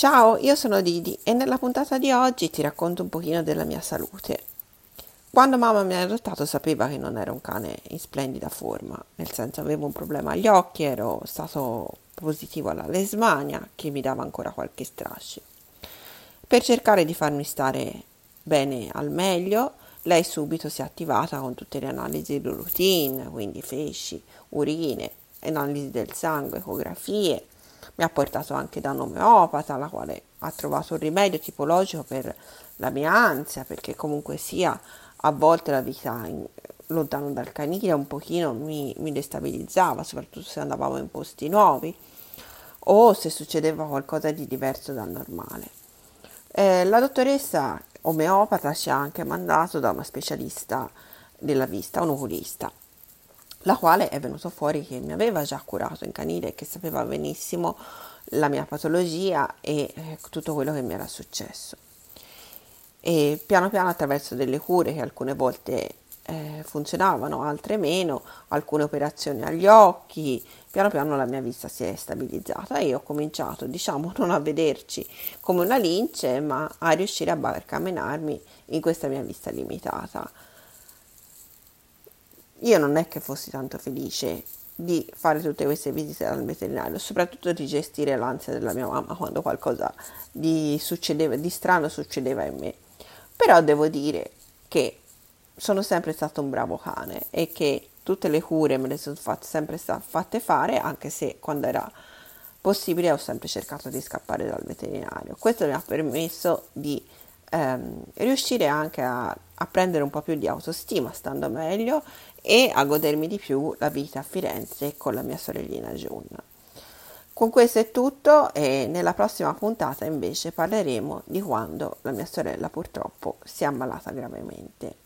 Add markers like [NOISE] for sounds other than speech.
Ciao, io sono Didi e nella puntata di oggi ti racconto un pochino della mia salute. Quando mamma mi ha adottato sapeva che non ero un cane in splendida forma, nel senso avevo un problema agli occhi, ero stato positivo alla lesmania che mi dava ancora qualche strascio. Per cercare di farmi stare bene al meglio, lei subito si è attivata con tutte le analisi di routine, quindi fesci, urine, analisi del sangue, ecografie, mi ha portato anche da un omeopata, la quale ha trovato un rimedio tipologico per la mia ansia, perché comunque sia a volte la vita in, lontano dal canile un pochino mi, mi destabilizzava, soprattutto se andavamo in posti nuovi o se succedeva qualcosa di diverso dal normale. Eh, la dottoressa omeopata ci ha anche mandato da una specialista della vista, un oculista la quale è venuto fuori che mi aveva già curato in canile che sapeva benissimo la mia patologia e eh, tutto quello che mi era successo. E piano piano attraverso delle cure che alcune volte eh, funzionavano, altre meno, alcune operazioni agli occhi, piano piano la mia vista si è stabilizzata e ho cominciato, diciamo, [LAUGHS] non a vederci come una lince, ma a riuscire a barcamenarmi in questa mia vista limitata io non è che fossi tanto felice di fare tutte queste visite dal veterinario, soprattutto di gestire l'ansia della mia mamma quando qualcosa di, succedeva, di strano succedeva in me. Però devo dire che sono sempre stato un bravo cane e che tutte le cure me le sono fatte, sempre fatte fare, anche se quando era possibile ho sempre cercato di scappare dal veterinario. Questo mi ha permesso di ehm, riuscire anche a, a prendere un po' più di autostima, stando meglio e a godermi di più la vita a Firenze con la mia sorellina Giunna. Con questo è tutto e nella prossima puntata invece parleremo di quando la mia sorella purtroppo si è ammalata gravemente.